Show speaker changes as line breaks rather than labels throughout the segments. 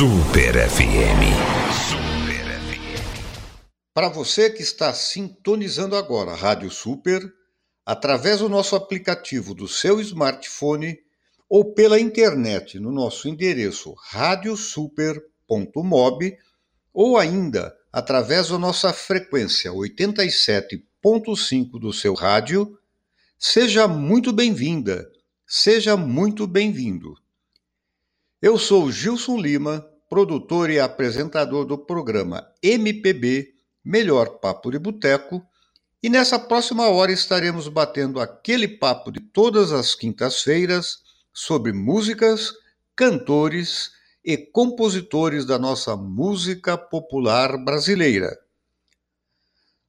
Super FM.
Para você que está sintonizando agora a Rádio Super, através do nosso aplicativo do seu smartphone ou pela internet no nosso endereço radiosuper.mob ou ainda através da nossa frequência 87.5 do seu rádio, seja muito bem-vinda, seja muito bem-vindo. Eu sou Gilson Lima, produtor e apresentador do programa MPB Melhor Papo de Boteco, e nessa próxima hora estaremos batendo aquele papo de todas as quintas-feiras sobre músicas, cantores e compositores da nossa música popular brasileira.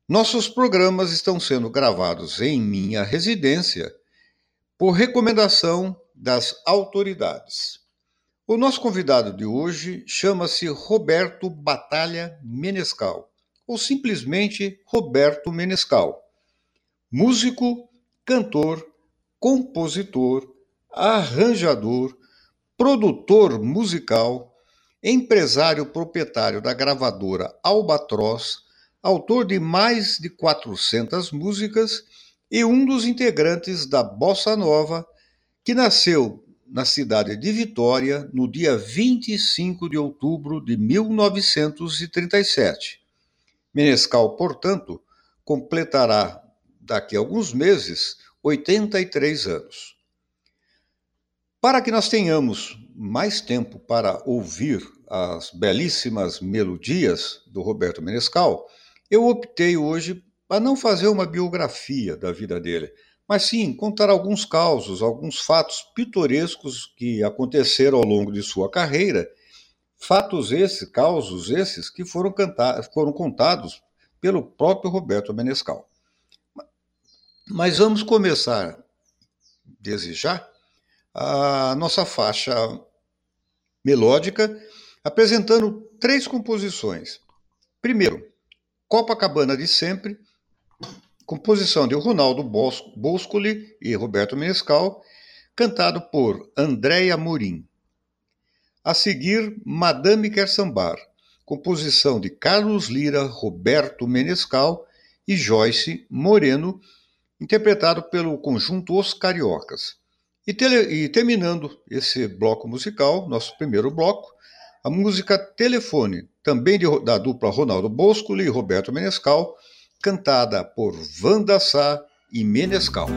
Nossos programas estão sendo gravados em minha residência por recomendação das autoridades. O nosso convidado de hoje chama-se Roberto Batalha Menescal, ou simplesmente Roberto Menescal. Músico, cantor, compositor, arranjador, produtor musical, empresário proprietário da gravadora Albatroz, autor de mais de 400 músicas e um dos integrantes da Bossa Nova, que nasceu na cidade de Vitória no dia 25 de outubro de 1937. Menescal, portanto, completará daqui a alguns meses 83 anos. Para que nós tenhamos mais tempo para ouvir as belíssimas melodias do Roberto Menescal, eu optei hoje para não fazer uma biografia da vida dele, mas sim contar alguns causos, alguns fatos pitorescos que aconteceram ao longo de sua carreira, fatos esses, causos esses que foram, cantar, foram contados pelo próprio Roberto Menescal. Mas vamos começar, desde já, a nossa faixa melódica, apresentando três composições. Primeiro, Copacabana de Sempre, composição de Ronaldo Boscoli e Roberto Menescal, cantado por Andréia Morim. A seguir, Madame Quer Sambar, composição de Carlos Lira, Roberto Menescal e Joyce Moreno, interpretado pelo conjunto Os Cariocas. E, tele, e terminando esse bloco musical, nosso primeiro bloco, a música Telefone, também de, da dupla Ronaldo Boscoli e Roberto Menescal, cantada por Vanda Sá e Menescal.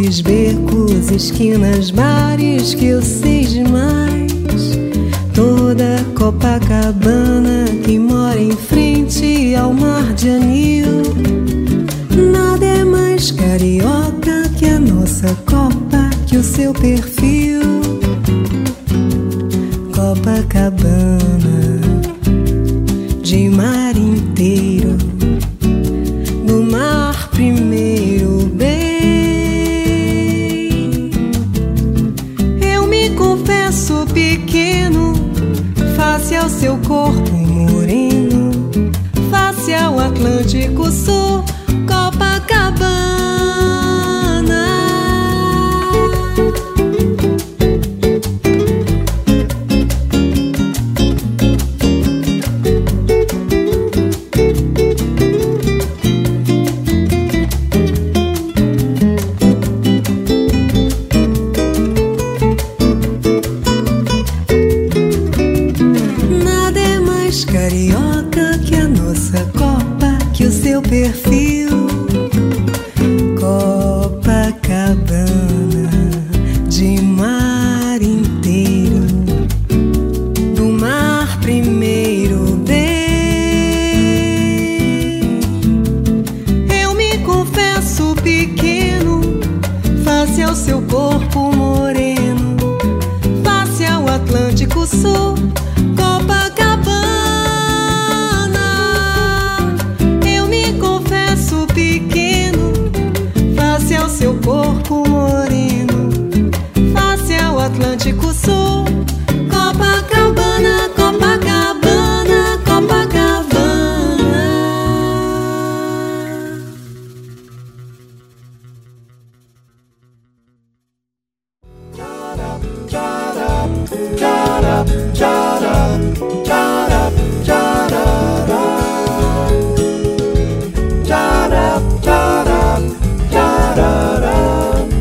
Luzes, becos, esquinas, bares que eu sei demais. Toda Copacabana que mora em frente ao mar de Anil. Nada é mais carioca que a nossa Copa, que o seu perfil. Copacabana. sou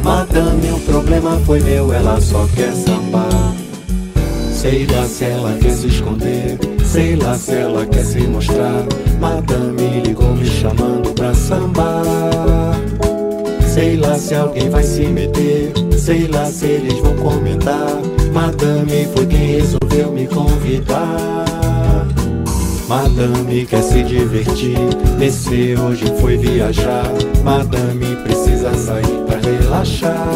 Madame, o problema foi meu, ela só quer sambar. Sei lá se ela quer se esconder, sei lá se ela quer se mostrar. Madame ligou me chamando pra sambar. Sei lá se alguém vai se meter, sei lá se eles vão comentar. Madame foi quem resolveu me convidar. Madame quer se divertir, PC hoje foi viajar. Madame precisa sair pra relaxar.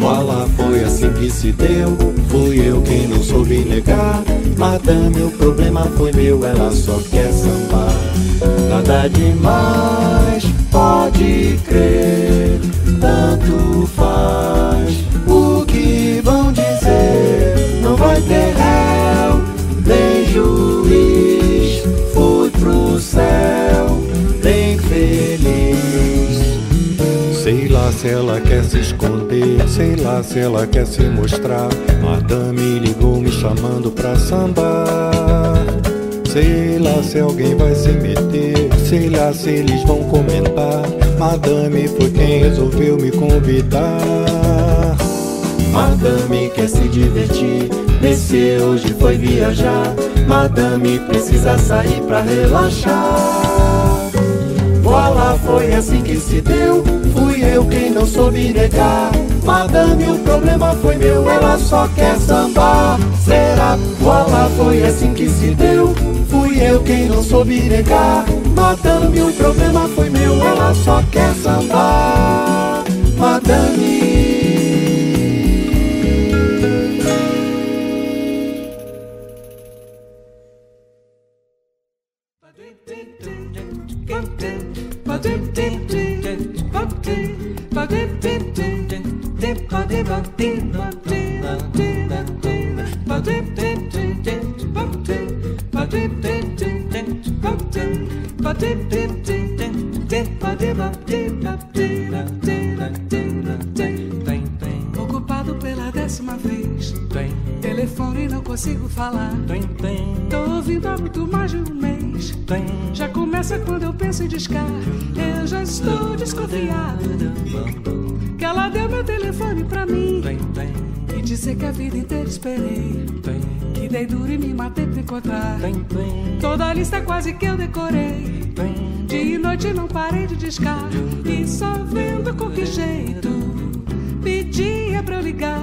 Voilà, foi assim que se deu. Fui eu quem não soube negar. Madame, o problema foi meu, ela só quer sambar. Nada demais, pode crer, tanto faz. O que? Vai ter réu, nem juiz. Fui pro céu, bem feliz. Sei lá se ela quer se esconder, sei lá se ela quer se mostrar. Madame ligou me chamando pra sambar. Sei lá se alguém vai se meter, sei lá se eles vão comentar. Madame foi quem resolveu me convidar. Madame quer se divertir, PC hoje foi viajar. Madame precisa sair pra relaxar. Voilà, foi assim que se deu. Fui eu quem não soube negar. Madame, o problema foi meu, ela só quer sambar. Será? Voilà, foi assim que se deu. Fui eu quem não soube negar. Madame, o problema foi meu, ela só quer sambar. Madame.
Ocupado pela décima vez. Telefone não consigo falar. Mês. Já começa quando eu penso em discar. Eu já estou desconfiado. Que ela deu meu telefone pra mim. E dizer que a vida inteira esperei. Que dei duro e me matei pra encontrar. Toda a lista quase que eu decorei. Dia e noite não parei de discar. E só vendo com que jeito pedia pra eu ligar.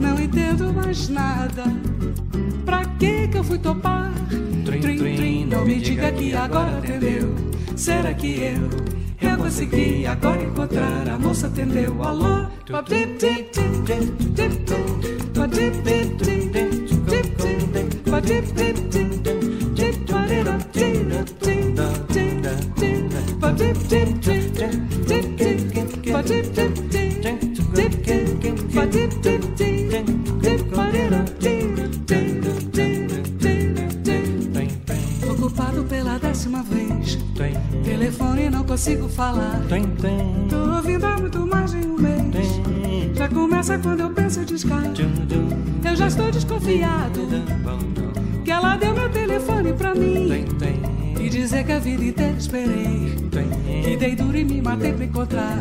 Não entendo mais nada. Pra que que eu fui topar? Me diga que agora atendeu. Será que eu, eu consegui agora encontrar? A moça atendeu. Alô? vida inteira esperei. E dei duro e me matei pra encontrar.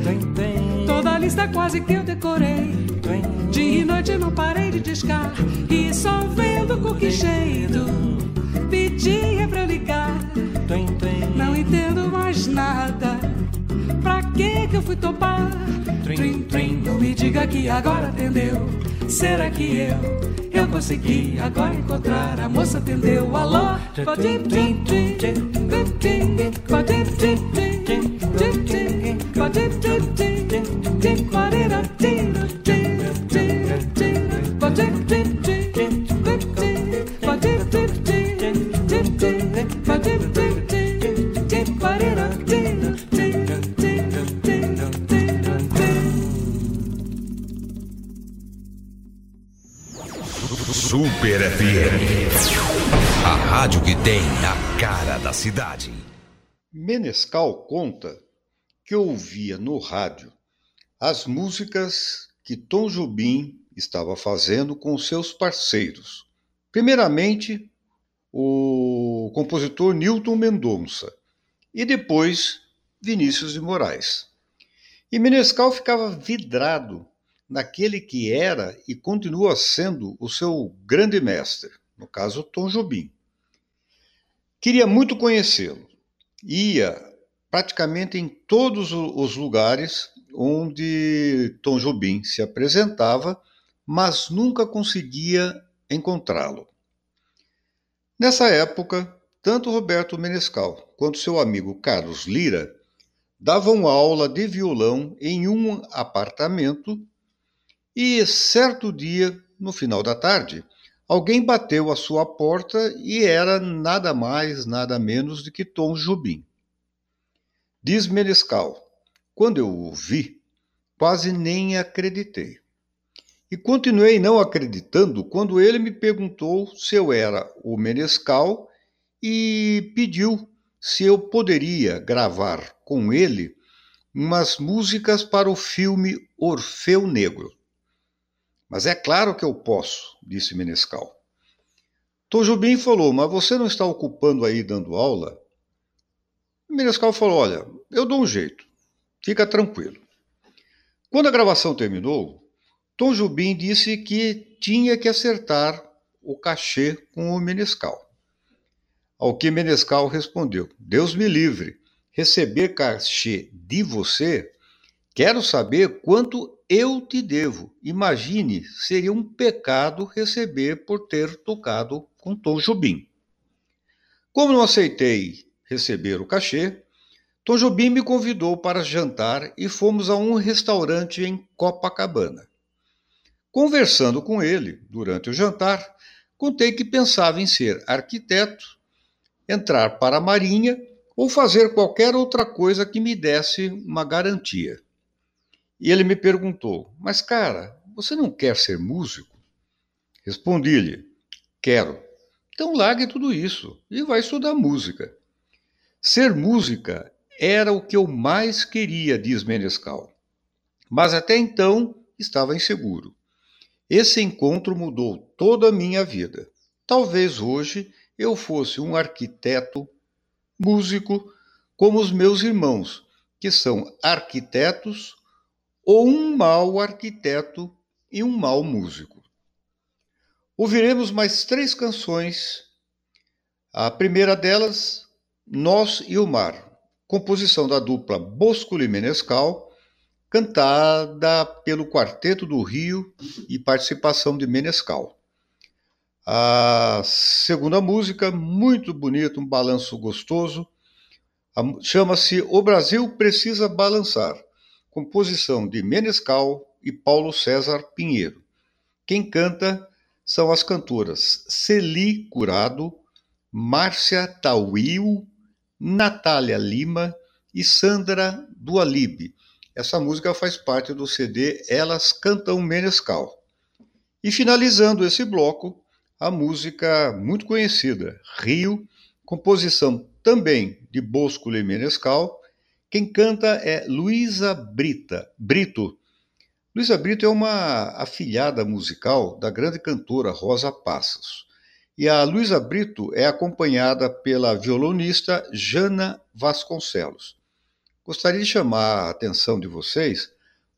Toda a lista quase que eu decorei. Dia e noite não parei de discar. E só vendo com que jeito pedia é pra eu ligar. Não entendo mais nada. Pra que que eu fui topar? Não me diga que agora atendeu. Será que eu consegui agora encontrar? A moça atendeu, alô? Pode
Super FM. A rádio que tem a cara da cidade.
Menescal conta que ouvia no rádio as músicas que Tom Jobim estava fazendo com seus parceiros. Primeiramente, o compositor Newton Mendonça e depois Vinícius de Moraes. E Menescal ficava vidrado naquele que era e continua sendo o seu grande mestre, no caso Tom Jobim. Queria muito conhecê-lo. Ia praticamente em todos os lugares onde Tom Jobim se apresentava, mas nunca conseguia encontrá-lo. Nessa época, tanto Roberto Menescal quanto seu amigo Carlos Lira davam aula de violão em um apartamento e certo dia, no final da tarde, alguém bateu à sua porta e era nada mais, nada menos do que Tom Jobim. Diz Menescal, quando eu o vi, quase nem acreditei. E continuei não acreditando quando ele me perguntou se eu era o Menescal e pediu se eu poderia gravar com ele umas músicas para o filme Orfeu Negro. Mas é claro que eu posso, disse Menescal. Tom Jobim falou, mas você não está ocupando aí dando aula? Menescal falou, olha, eu dou um jeito, fica tranquilo. Quando a gravação terminou, Tom Jobim disse que tinha que acertar o cachê com o Menescal. Ao que Menescal respondeu: Deus me livre, receber cachê de você? Quero saber quanto eu te devo. Imagine, seria um pecado receber por ter tocado com Tom Jobim. Como não aceitei receber o cachê, Tom Jobim me convidou para jantar e fomos a um restaurante em Copacabana. Conversando com ele durante o jantar, contei que pensava em ser arquiteto, entrar para a Marinha ou fazer qualquer outra coisa que me desse uma garantia. E ele me perguntou: Mas, cara, você não quer ser músico? Respondi-lhe: Quero. Então largue tudo isso e vai estudar música. Ser música era o que eu mais queria, diz Menescal. Mas até então estava inseguro. Esse encontro mudou toda a minha vida. Talvez hoje eu fosse um arquiteto, músico, como os meus irmãos, que são arquitetos ou um mau arquiteto e um mau músico. Ouviremos mais três canções. A primeira delas, Nós e o Mar, composição da dupla Bosco e Menescal, cantada pelo Quarteto do Rio e participação de Menescal. A segunda música, muito bonita, um balanço gostoso, chama-se O Brasil Precisa Balançar composição de Menescal e Paulo César Pinheiro. Quem canta são as cantoras Celi Curado, Márcia Tauil, Natália Lima e Sandra Dualib. Essa música faz parte do CD Elas Cantam Menescal. E finalizando esse bloco, a música muito conhecida, Rio, composição também de Bosco e Menescal, quem canta é Luísa Brita, Brito. Luísa Brito é uma afilhada musical da grande cantora Rosa Passos. E a Luísa Brito é acompanhada pela violonista Jana Vasconcelos. Gostaria de chamar a atenção de vocês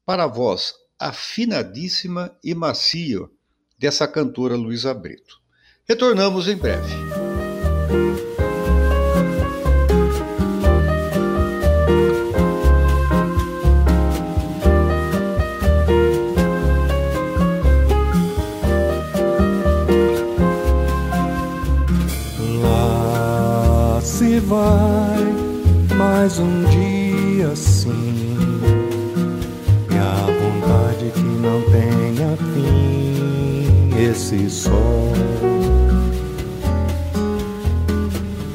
para a voz afinadíssima e macia dessa cantora Luísa Brito. Retornamos em breve.
vai mais um dia assim. E a vontade que não tenha fim, esse sol.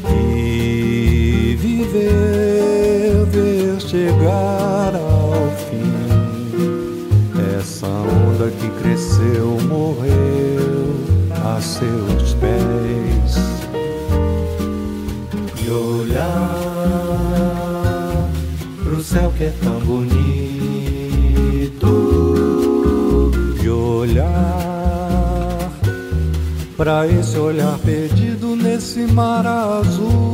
E viver, ver chegar ao fim. Essa onda que cresceu, morreu a seus pés. céu que é tão bonito de olhar para esse olhar perdido nesse mar azul.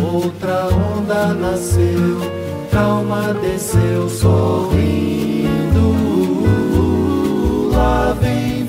Outra onda nasceu, calma desceu sorrindo. Lá vem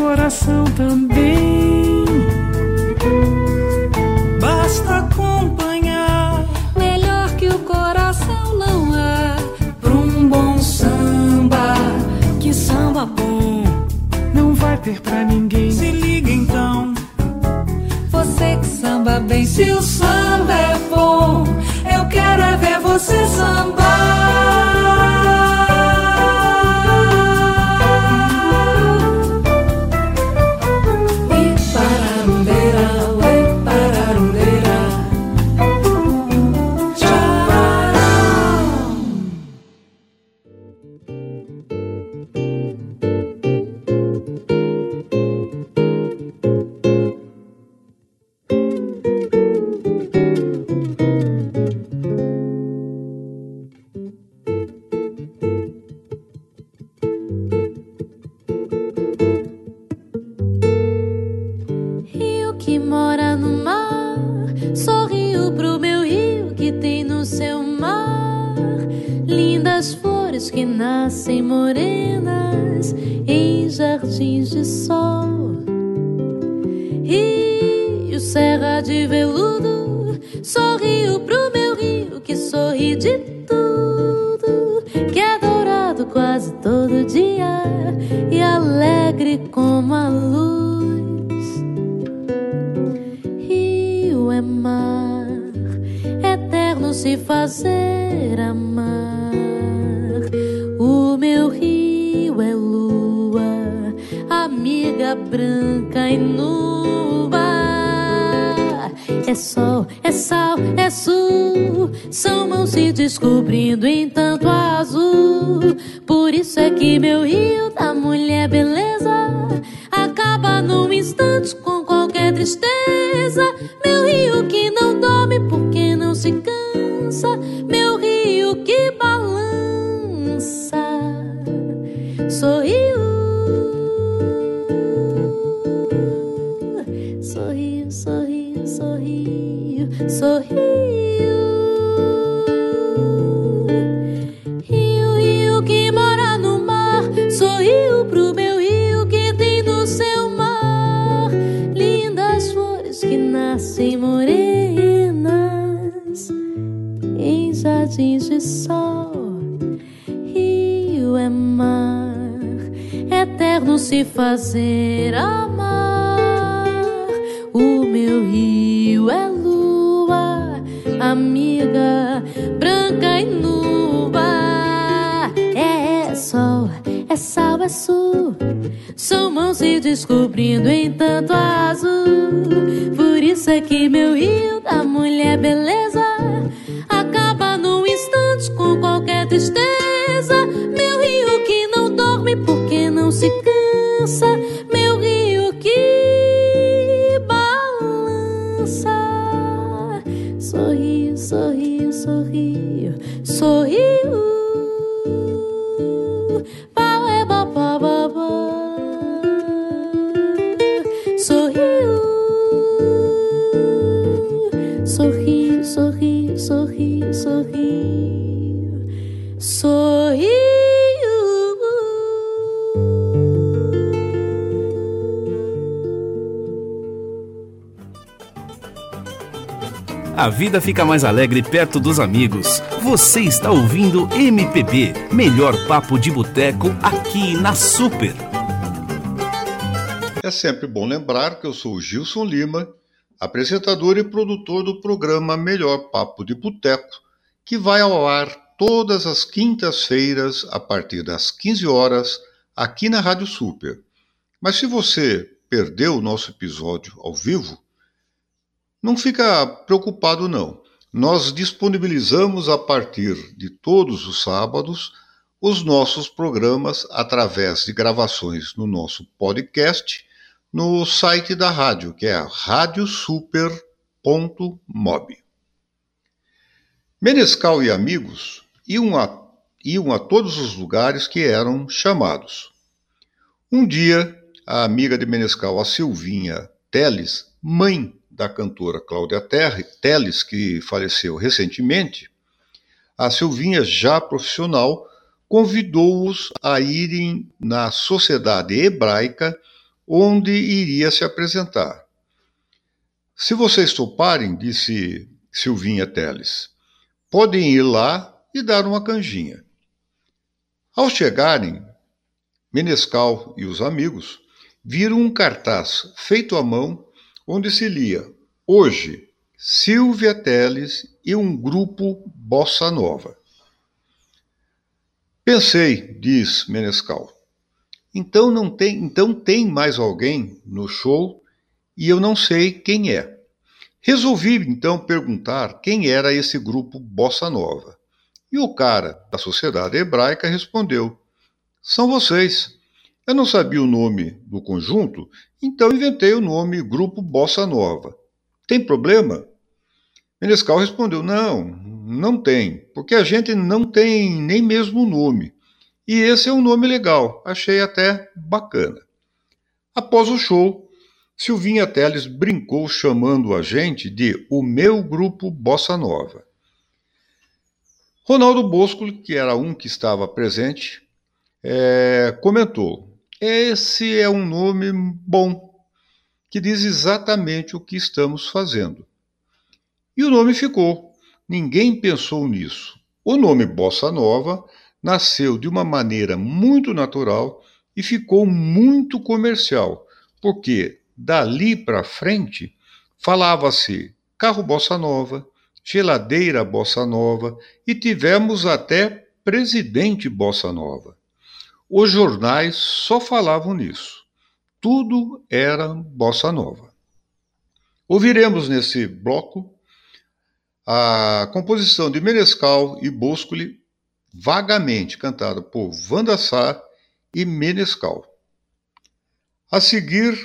coração também. Basta acompanhar. Melhor que o coração não há. Pra um bom samba, que samba bom. Não vai ter pra ninguém. Se liga então. Você que samba bem, se o samba é bom, eu quero é ver você sambar.
A vida fica mais alegre perto dos amigos. Você está ouvindo MPB, melhor papo de boteco aqui na Super.
É sempre bom lembrar que eu sou Gilson Lima, apresentador e produtor do programa Melhor Papo de Boteco, que vai ao ar todas as quintas-feiras a partir das 15 horas aqui na Rádio Super. Mas se você perdeu o nosso episódio ao vivo, não fica preocupado, não. Nós disponibilizamos a partir de todos os sábados os nossos programas através de gravações no nosso podcast no site da rádio, que é radiosuper.mob. Menescal e amigos iam a, iam a todos os lugares que eram chamados. Um dia, a amiga de Menescal, a Silvinha Teles, mãe da cantora Cláudia Teles, que faleceu recentemente, a Silvinha, já profissional, convidou-os a irem na Sociedade Hebraica, onde iria se apresentar. Se vocês toparem, disse Silvinha Teles, podem ir lá e dar uma canjinha. Ao chegarem, Menescal e os amigos viram um cartaz feito à mão onde se lia: Hoje, Silvia Teles e um grupo Bossa Nova. Pensei, diz Menescal. Então não tem, então tem mais alguém no show e eu não sei quem é. Resolvi então perguntar quem era esse grupo Bossa Nova. E o cara da Sociedade Hebraica respondeu: São vocês. Eu não sabia o nome do conjunto, então inventei o nome Grupo Bossa Nova. Tem problema? Menescal respondeu: Não, não tem, porque a gente não tem nem mesmo nome. E esse é um nome legal, achei até bacana. Após o show, Silvinha Teles brincou chamando a gente de o meu grupo Bossa Nova. Ronaldo Bosco, que era um que estava presente, é, comentou: Esse é um nome bom, que diz exatamente o que estamos fazendo. E o nome ficou. Ninguém pensou nisso. O nome Bossa Nova nasceu de uma maneira muito natural e ficou muito comercial, porque Dali para frente, falava-se carro bossa nova, geladeira bossa nova e tivemos até presidente bossa nova. Os jornais só falavam nisso. Tudo era bossa nova. Ouviremos nesse bloco a composição de Menescal e Boscoli, vagamente cantada por Wanda Sá e Menescal. A seguir,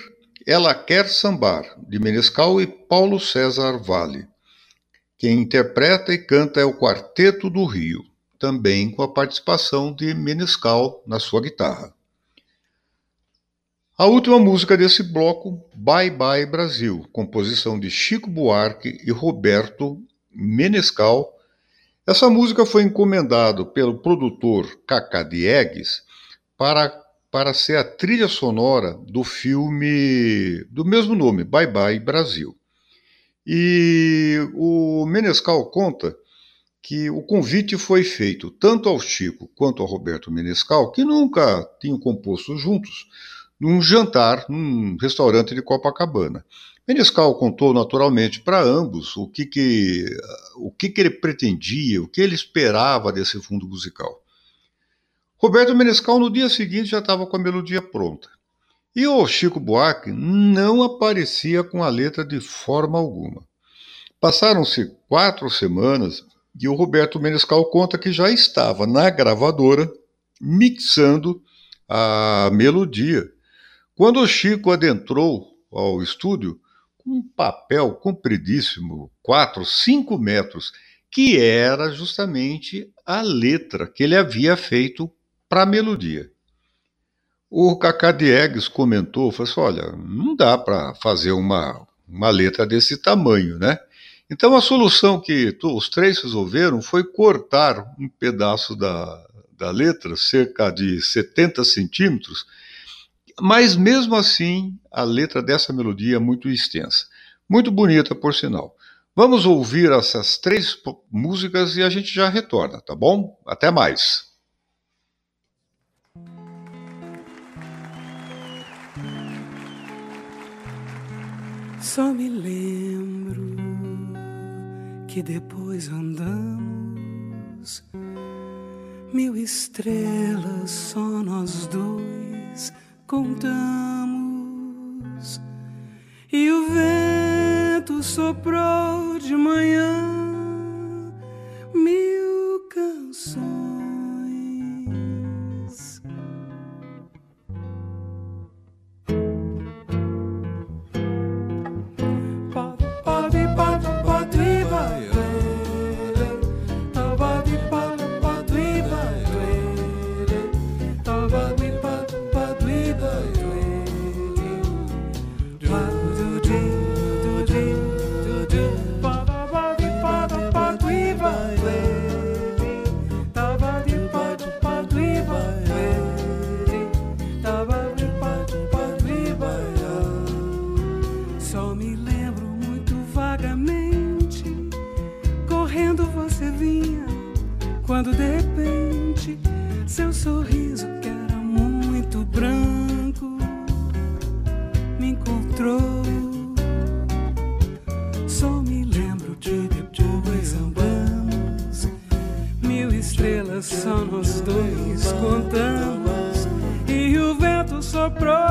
ela Quer Sambar, de Menescal e Paulo César Vale. Quem interpreta e canta é o Quarteto do Rio, também com a participação de Menescal na sua guitarra. A última música desse bloco, Bye Bye Brasil, composição de Chico Buarque e Roberto Menescal. Essa música foi encomendada pelo produtor Cacá Diegues para para ser a trilha sonora do filme do mesmo nome, Bye Bye Brasil. E o Menescal conta que o convite foi feito tanto ao Chico quanto ao Roberto Menescal, que nunca tinham composto juntos, num jantar num restaurante de Copacabana. Menescal contou naturalmente para ambos o que, que, o que, que ele pretendia, o que ele esperava desse fundo musical. Roberto Menescal no dia seguinte já estava com a melodia pronta. E o Chico Buarque não aparecia com a letra de forma alguma. Passaram-se quatro semanas e o Roberto Menescal conta que já estava na gravadora mixando a melodia. Quando o Chico adentrou ao estúdio com um papel compridíssimo, 4, 5 metros, que era justamente a letra que ele havia feito para a melodia. O Cacá Diegues comentou, falou assim, olha, não dá para fazer uma, uma letra desse tamanho, né? Então a solução que os três resolveram foi cortar um pedaço da, da letra, cerca de 70 centímetros, mas mesmo assim a letra dessa melodia é muito extensa. Muito bonita, por sinal. Vamos ouvir essas três músicas e a gente já retorna, tá bom? Até mais.
Só me lembro que depois andamos mil estrelas, só nós dois contamos. E o vento soprou de manhã mil canções. Seu sorriso que era muito branco me encontrou. Só me lembro de depois andamos. Mil estrelas só nós dois contamos. E o vento soprou.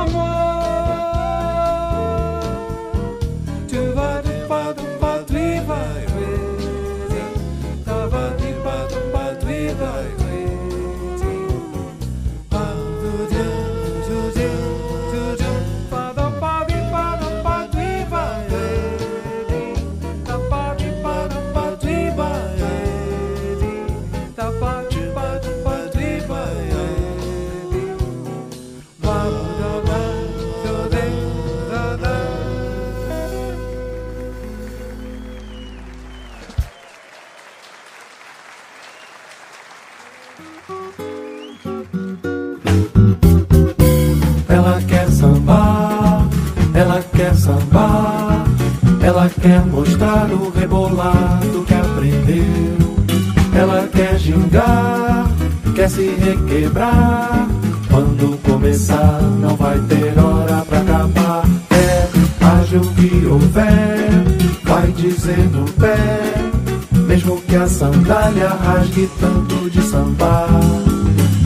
amor.
Quer mostrar o rebolado que aprendeu. Ela quer gingar, quer se requebrar. Quando começar, não vai ter hora pra acabar. É, o que houver, vai dizer no pé. Mesmo que a sandália rasgue tanto de sambar.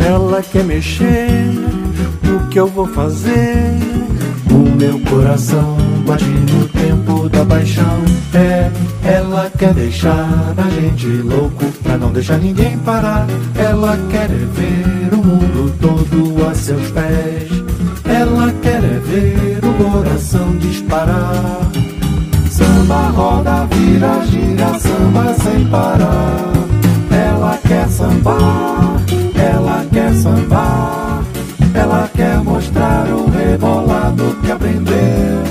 Ela quer mexer no que eu vou fazer. O meu coração bate no tempo da paixão. É, ela quer deixar a gente louco pra não deixar ninguém parar. Ela quer é ver o mundo todo a seus pés. Ela quer é ver o coração disparar. Samba roda, vira, gira, samba sem parar. Ela quer sambar, ela quer sambar. Ela quer mostrar o rebolado que aprendeu.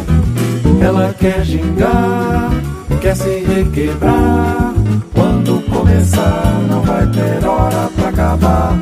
Ela quer gingar, quer se requebrar. Quando começar, não vai ter hora pra acabar.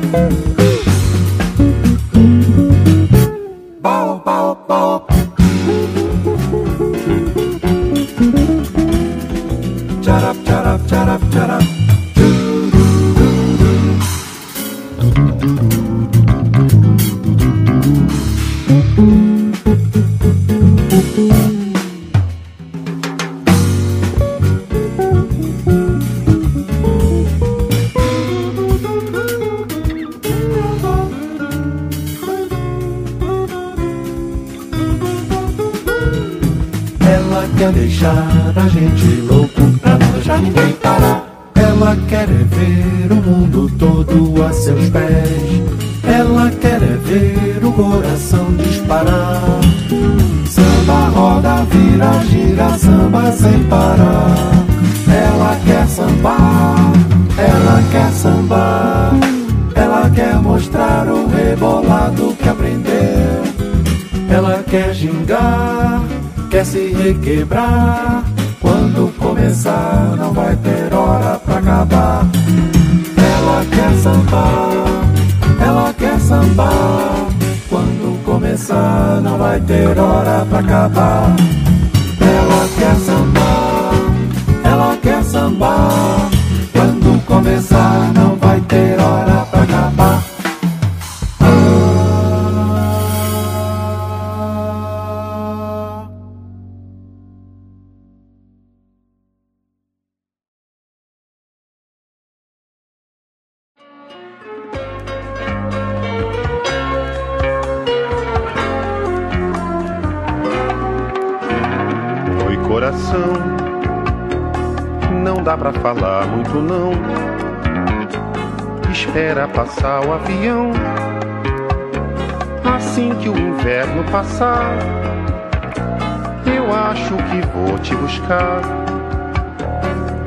Eu acho que vou te buscar.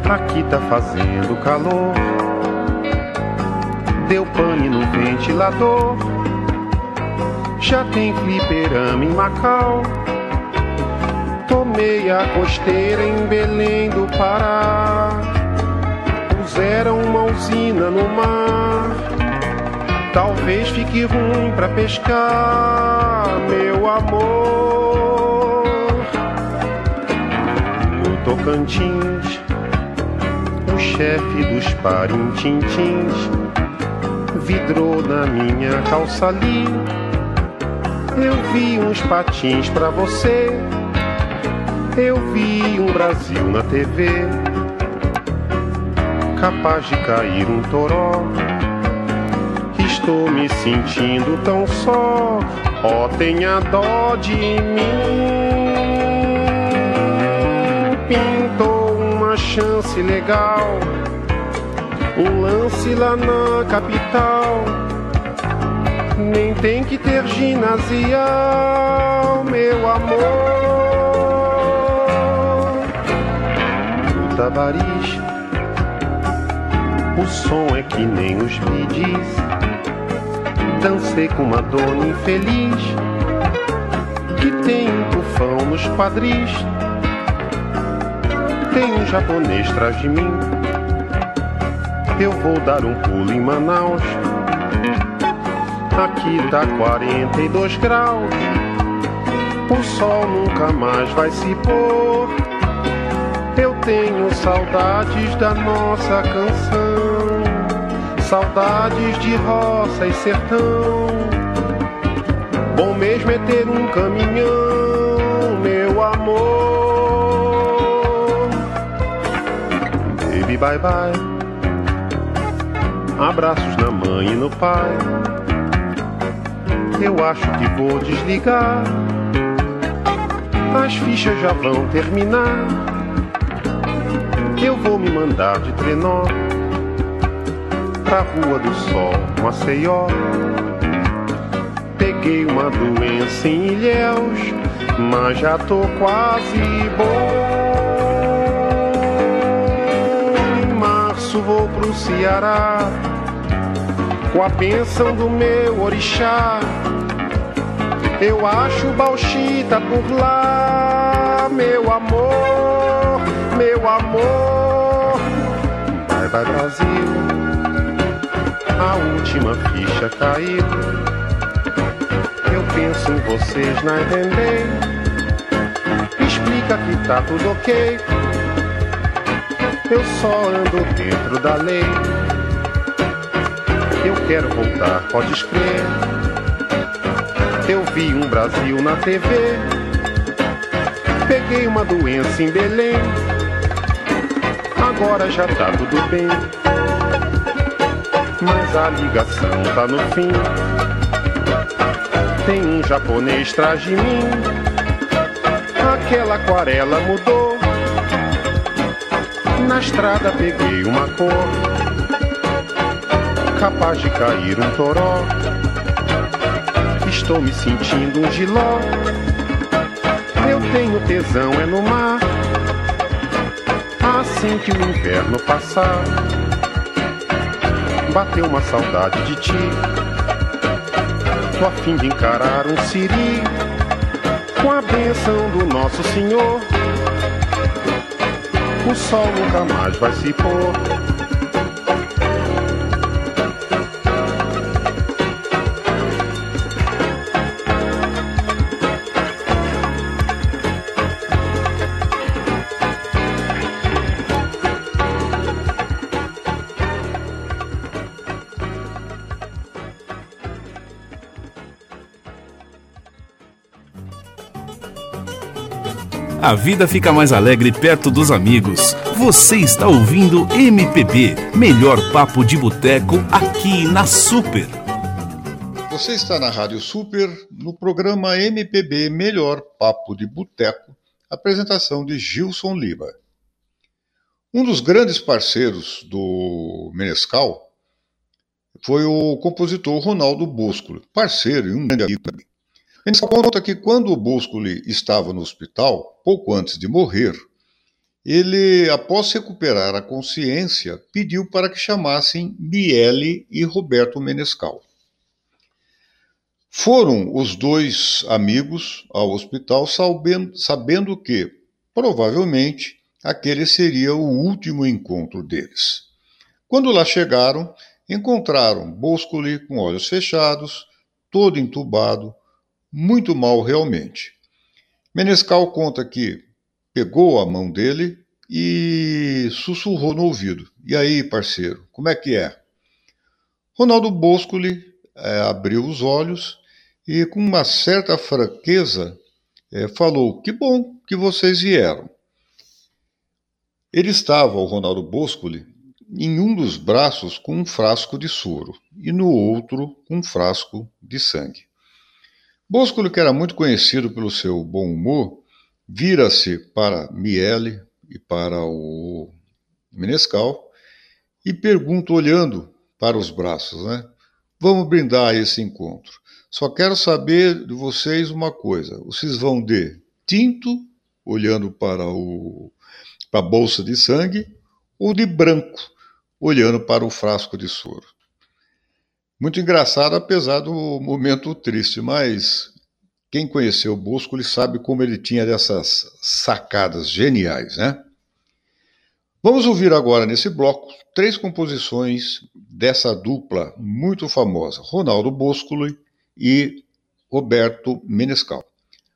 Aqui tá fazendo calor. Deu pane no ventilador. Já tem fliperama em Macau. Tomei a costeira em Belém do Pará. Puseram uma usina no mar. Talvez fique ruim pra pescar, meu amor. No Tocantins, o chefe dos parintintins vidrou na minha calça ali. Eu vi uns patins pra você eu vi um Brasil na TV, capaz de cair um toró. Estou me sentindo tão só, ó, oh, tenha dó de mim. Pintou uma chance legal, um lance lá na capital. Nem tem que ter ginasial, meu amor. Tavares. O som é que nem os midis. Dancei com uma dona infeliz que tem um tufão nos quadris. Tem um japonês atrás de mim. Eu vou dar um pulo em Manaus. Aqui tá 42 graus. O sol nunca mais vai se pôr. Eu tenho saudades da nossa canção, saudades de roça e sertão. Bom mesmo é ter um caminhão, meu amor. Baby, bye bye. Abraços na mãe e no pai. Eu acho que vou desligar. As fichas já vão terminar eu vou me mandar de trenó pra Rua do Sol, Maceió. Peguei uma doença em Ilhéus, mas já tô quase bom. Em março vou pro Ceará, com a bênção do meu orixá. Eu acho Bauxita por lá, meu amor, meu amor vai Brasil. A última ficha caiu. Eu penso em vocês na entender. Explica que tá tudo ok. Eu só ando dentro da lei. Eu quero voltar, pode crer. Eu vi um Brasil na TV. Peguei uma doença em Belém agora já tá tudo bem. Mas a ligação tá no fim. Tem um japonês atrás de mim. Aquela aquarela mudou. Na estrada peguei uma cor. Capaz de cair um toró. Estou me sentindo um giló. Eu tenho tesão é no mar assim que o inverno passar. Bateu uma saudade de ti. Tô a fim de encarar um siri com a benção do nosso Senhor. O sol nunca mais vai se pôr.
A vida fica mais alegre perto dos amigos. Você está ouvindo MPB, melhor papo de boteco aqui na Super.
Você está na Rádio Super, no programa MPB Melhor Papo de Boteco, apresentação de Gilson Lima. Um dos grandes parceiros do Menescal foi o compositor Ronaldo Bosco, parceiro e um grande amigo também. Ele conta que quando o Boscoli estava no hospital, pouco antes de morrer, ele, após recuperar a consciência, pediu para que chamassem Miele e Roberto Menescal. Foram os dois amigos ao hospital sabendo, sabendo que, provavelmente, aquele seria o último encontro deles. Quando lá chegaram, encontraram Boscoli com olhos fechados, todo entubado, muito mal realmente. Menescal conta que pegou a mão dele e sussurrou no ouvido: E aí, parceiro, como é que é? Ronaldo Boscoli é, abriu os olhos e, com uma certa franqueza, é, falou: Que bom que vocês vieram. Ele estava, o Ronaldo Boscoli, em um dos braços com um frasco de soro e no outro com um frasco de sangue. Boscolo, que era muito conhecido pelo seu bom humor, vira-se para Miele e para o Menescal e pergunta, olhando para os braços, né? Vamos brindar esse encontro. Só quero saber de vocês uma coisa: vocês vão de tinto, olhando para, o, para a bolsa de sangue, ou de branco, olhando para o frasco de soro? Muito engraçado, apesar do momento triste, mas quem conheceu o Bosco ele sabe como ele tinha dessas sacadas geniais, né? Vamos ouvir agora nesse bloco três composições dessa dupla muito famosa, Ronaldo Boscoli e Roberto Menescal.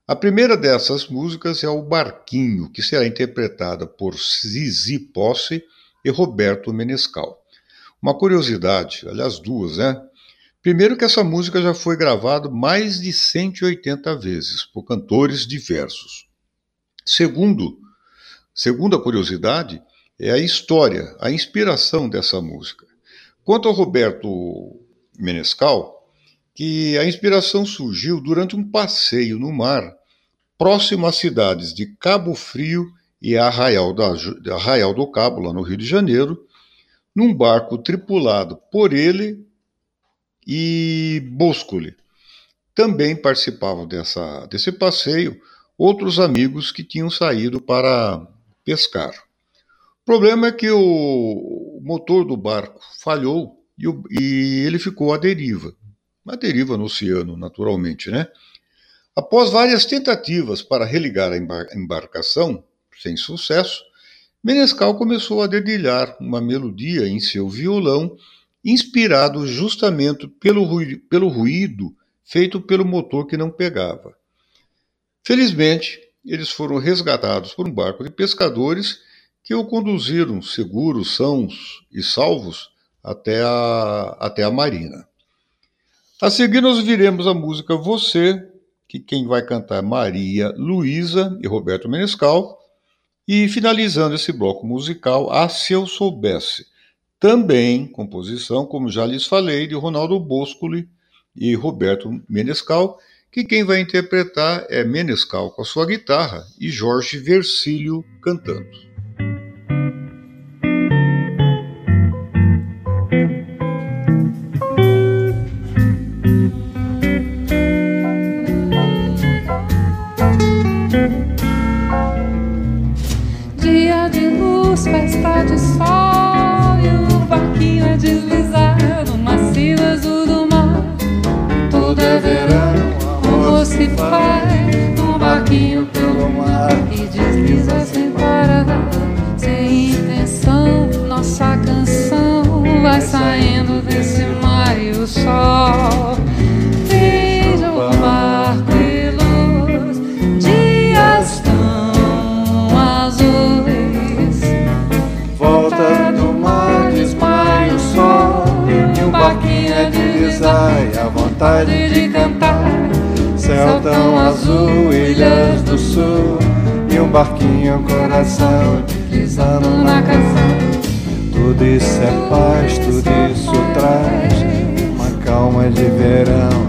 A primeira dessas músicas é o Barquinho, que será interpretada por Zizi Posse e Roberto Menescal. Uma curiosidade, aliás, duas, né? Primeiro que essa música já foi gravada mais de 180 vezes por cantores diversos. Segundo, segunda curiosidade é a história, a inspiração dessa música. Quanto ao Roberto Menescal, que a inspiração surgiu durante um passeio no mar próximo às cidades de Cabo Frio e Arraial, da, Arraial do Cabo, lá no Rio de Janeiro, num barco tripulado por ele e Boscoli. Também participavam dessa, desse passeio outros amigos que tinham saído para pescar. O problema é que o motor do barco falhou e, o, e ele ficou à deriva. Uma deriva no oceano, naturalmente, né? Após várias tentativas para religar a embarcação, sem sucesso, Menescal começou a dedilhar uma melodia em seu violão inspirado justamente pelo ruído, pelo ruído feito pelo motor que não pegava. Felizmente, eles foram resgatados por um barco de pescadores que o conduziram seguros, sãos e salvos até a, até a marina. A seguir, nós viremos a música Você, que quem vai cantar é Maria Luísa e Roberto Menescal, e finalizando esse bloco musical, A Se Eu Soubesse, também composição, como já lhes falei, de Ronaldo Boscoli e Roberto Menescal, que quem vai interpretar é Menescal com a sua guitarra e Jorge Versilio cantando.
barquinho, coração deslizando na canção. Tudo isso é paz, tudo isso traz uma calma de verão.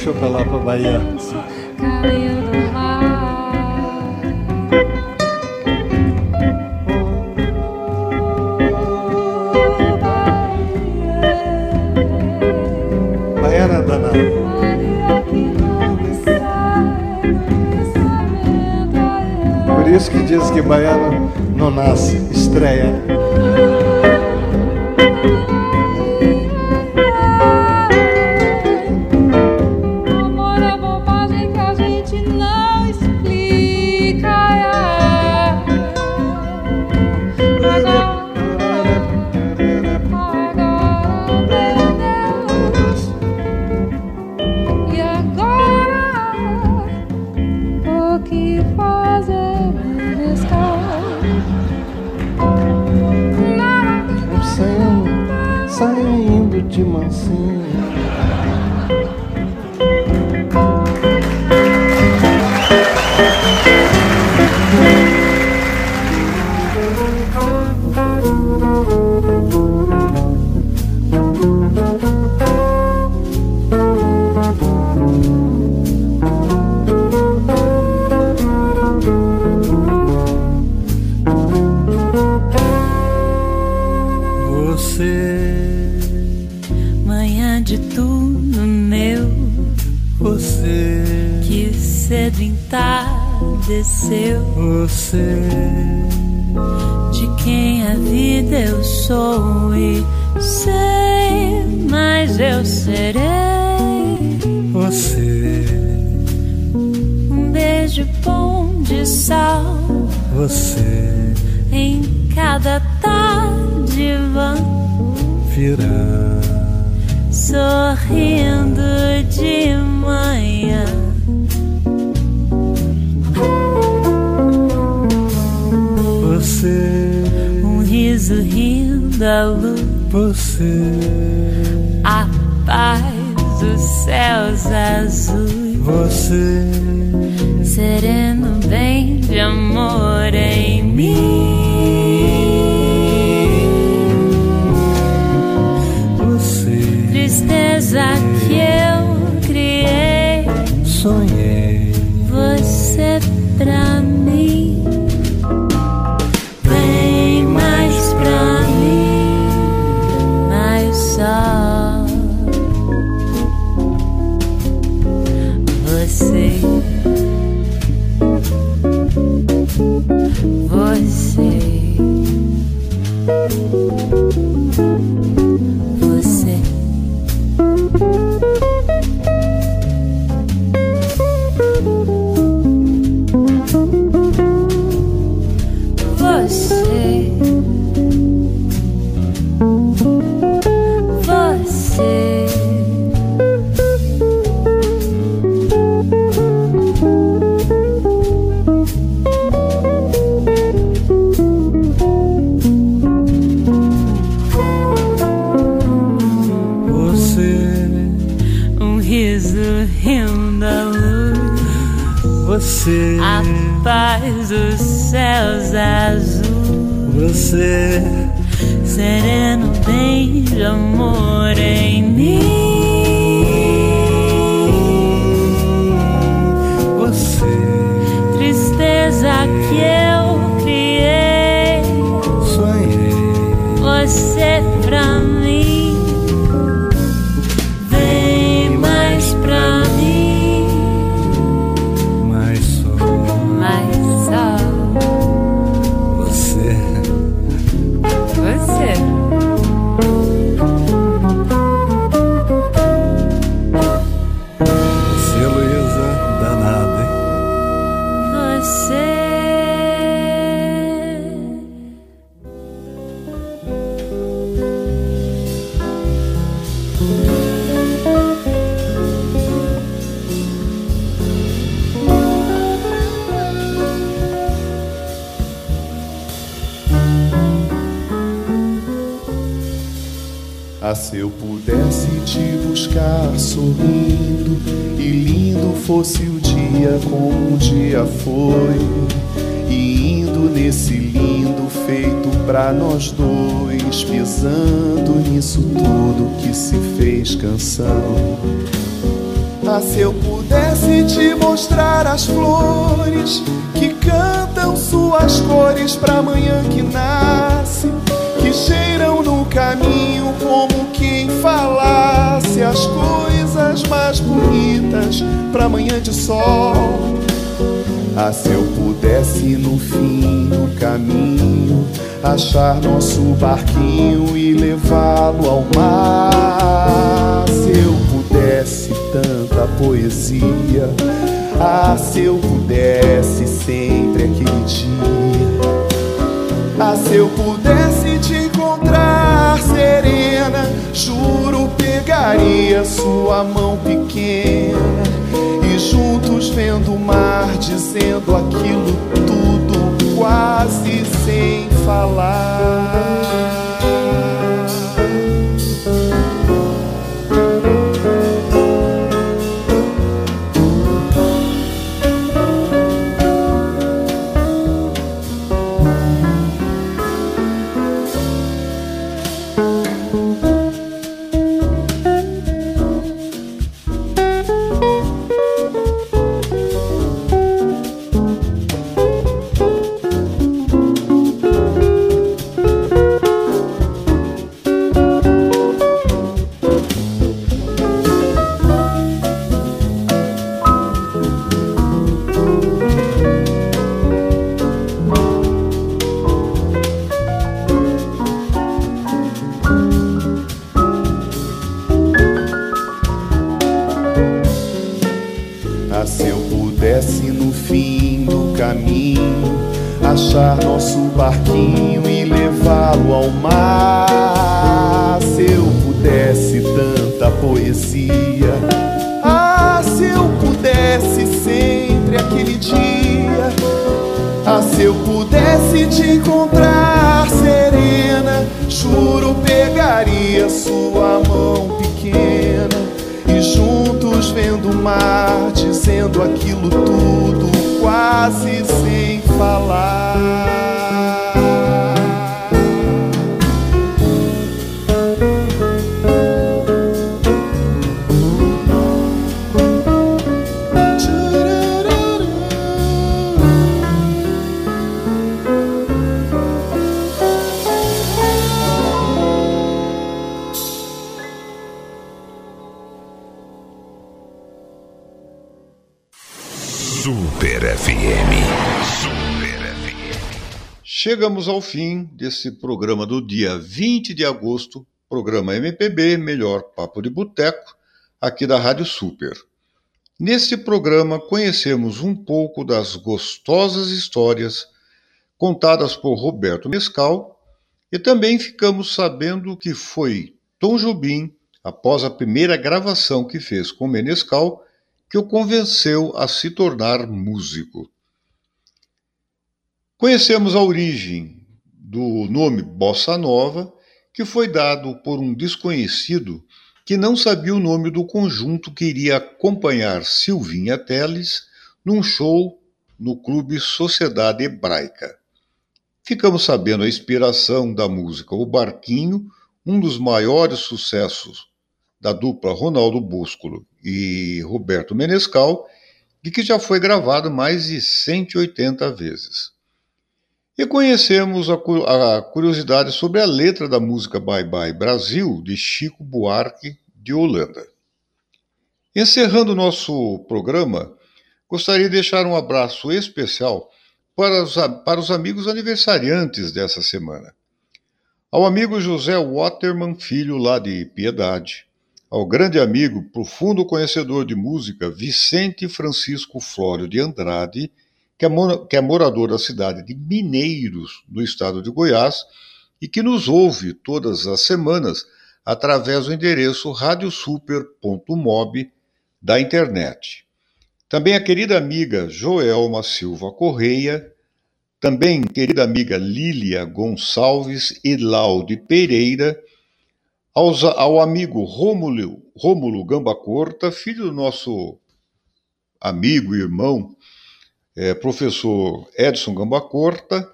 puxou pra lá, pra Bahia.
eu serei
você.
Um beijo bom de sal,
você.
Em cada tarde vão
virá
sorrindo de manhã.
Você,
um riso rindo à luz.
Você
paz dos céus azuis,
você,
sereno bem de amor em mim.
Canção. Ah, se eu pudesse te mostrar as flores que cantam suas cores pra manhã que nasce, que cheiram no caminho como quem falasse as coisas mais bonitas pra manhã de sol. Ah, se eu pudesse no fim do caminho achar nosso barquinho e levá-lo ao mar. Se eu pudesse tanta poesia, ah, se eu pudesse sempre aquele dia. Ah, se eu pudesse te encontrar serena, juro pegaria sua mão pequena e juntos vendo o mar, dizendo aquilo tudo quase sem falar.
Chegamos ao fim desse programa do dia 20 de agosto, programa MPB Melhor Papo de Boteco, aqui da Rádio Super. Neste programa conhecemos um pouco das gostosas histórias contadas por Roberto Mescal e também ficamos sabendo que foi Tom Jobim, após a primeira gravação que fez com Menescal, que o convenceu a se tornar músico. Conhecemos a origem do nome Bossa Nova, que foi dado por um desconhecido que não sabia o nome do conjunto que iria acompanhar Silvinha Teles num show no Clube Sociedade Hebraica. Ficamos sabendo a inspiração da música O Barquinho, um dos maiores sucessos da dupla Ronaldo Búsculo e Roberto Menescal, e que já foi gravado mais de 180 vezes. E conhecemos a, curiosidade sobre a letra da música Bye Bye Brasil, de Chico Buarque, de Holanda. Encerrando nosso programa, gostaria de deixar um abraço especial para os, para os amigos aniversariantes dessa semana. Ao amigo José Waterman Filho, lá de Piedade, ao grande amigo, profundo conhecedor de música, Vicente Francisco Flório de Andrade, que é, que é morador da cidade de Mineiros, do estado de Goiás, e que nos ouve todas as semanas através do endereço radiosuper.mob da internet. Também a querida amiga Joelma Silva Correia, também querida amiga Lília Gonçalves e Laude Pereira, aos, ao amigo Rômulo, Rômulo Gamba Corta, filho do nosso amigo e irmão é, professor Edson Gambacorta,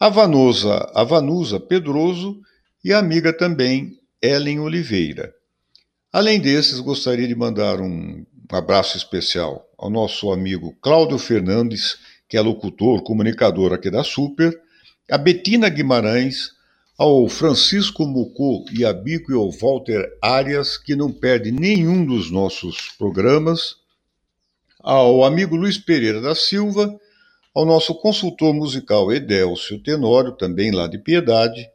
a Vanusa, a Vanusa Pedroso e a amiga também Ellen Oliveira. Além desses, gostaria de mandar um abraço especial ao nosso amigo Cláudio Fernandes, que é locutor, comunicador aqui da Super, a Betina Guimarães, ao Francisco Mucô e a Bico e ao Walter Arias, que não perde nenhum dos nossos programas, ao amigo Luiz Pereira da Silva, ao nosso consultor musical Edélcio Tenório, também lá de Piedade,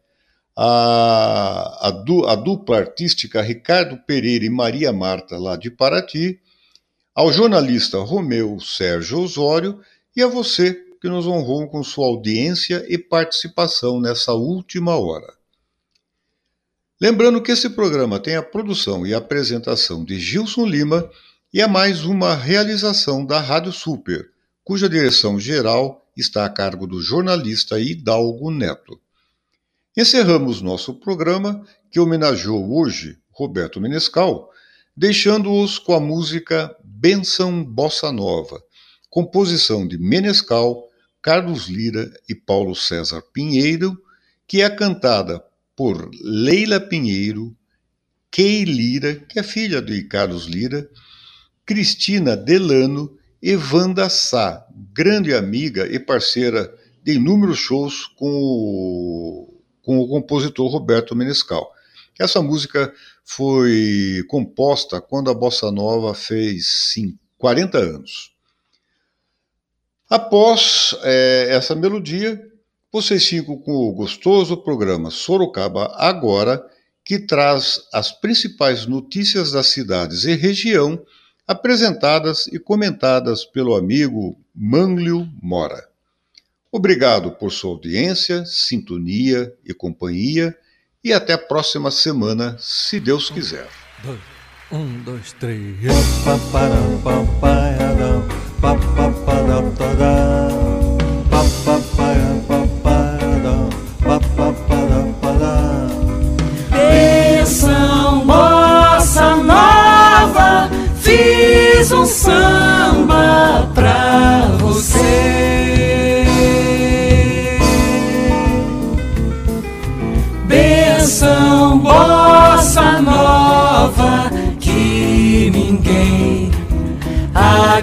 a, a, du, a dupla artística Ricardo Pereira e Maria Marta, lá de Paraty, ao jornalista Romeu Sérgio Osório e a você que nos honrou com sua audiência e participação nessa última hora. Lembrando que esse programa tem a produção e apresentação de Gilson Lima e é mais uma realização da Rádio Super, cuja direção geral está a cargo do jornalista Hidalgo Neto. Encerramos nosso programa, que homenageou hoje Roberto Menescal, deixando-os com a música Benção Bossa Nova, composição de Menescal, Carlos Lira e Paulo César Pinheiro, que é cantada por Leila Pinheiro, Kei Lira, que é filha de Carlos Lira, Cristina Delano e Wanda Sá, grande amiga e parceira de inúmeros shows com o, com o compositor Roberto Menescal. Essa música foi composta quando a Bossa Nova fez sim, 40 anos. Após é, essa melodia, vocês ficam com o gostoso programa Sorocaba Agora, que traz as principais notícias das cidades e região apresentadas e comentadas pelo amigo Manlio Mora. Obrigado por sua audiência, sintonia e companhia e até a próxima semana, se Deus quiser.
Um, dois, três.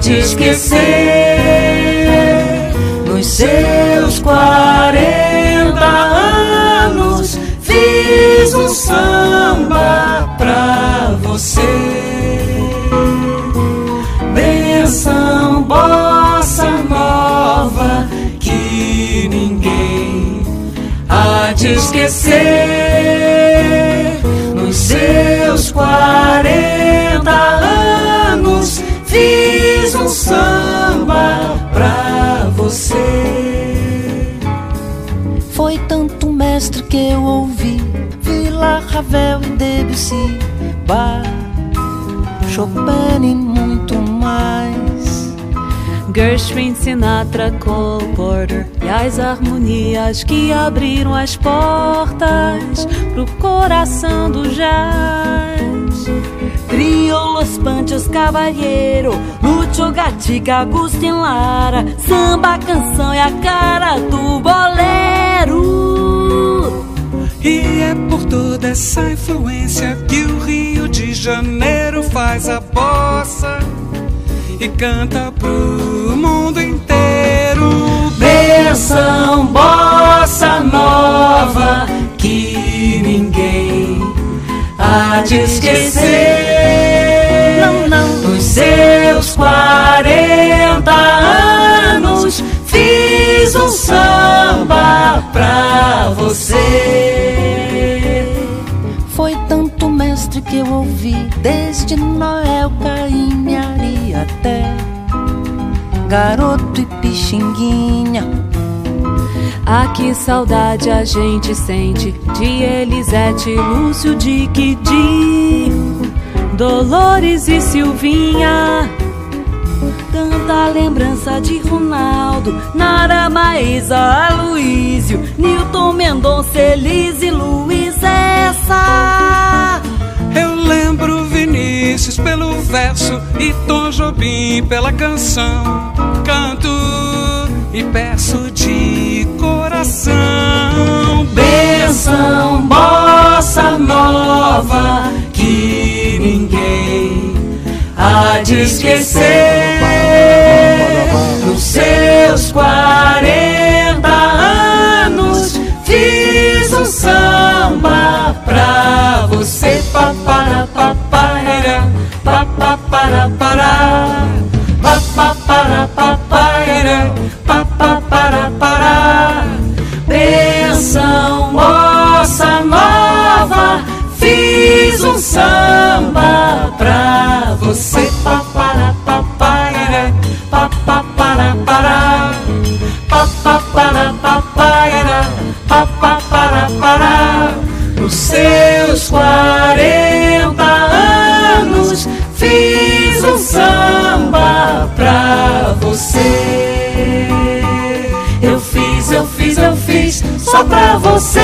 De esquecer nos seus quarenta anos fiz um samba pra você. Benção, bossa nova, que ninguém há de esquecer.
Eu ouvi Vila, Ravel e Debussy Bach, Chopin e muito mais.
Gershwin, Sinatra, Cole Porter E as harmonias que abriram as portas Pro coração do jazz.
Trio Los Panchos Caballero Lúcio Gatica, Agustin Lara Samba, canção e a cara do bolero
E é por toda essa influência que o Rio de Janeiro faz a bossa e canta pro mundo inteiro.
Benção, bossa nova, que ninguém há de esquecer.
Não, não.
Nos seus quarenta anos, fiz um samba pra você.
Que eu ouvi Desde Noel, Caim e Ari até Garoto e Pixinguinha
Ah, que saudade a gente sente De Elisete, Lúcio, de Kidi Dolores e Silvinha
Tanta lembrança de Ronaldo, Nara Maísa, Aloísio, Newton Mendonça, Elise, Luiz essa.
Vinícius pelo verso e Tom Jobim pela canção. Canto e peço de coração.
Benção, bossa nova, que ninguém há de esquecer. Nos seus quarenta Papara, papara, papara, para. Benção, moça nova, fiz um samba pra você. Papara, papara, papara, para. Papara, papara, papara, para. Nos seus quarenta anos, fiz um samba pra você.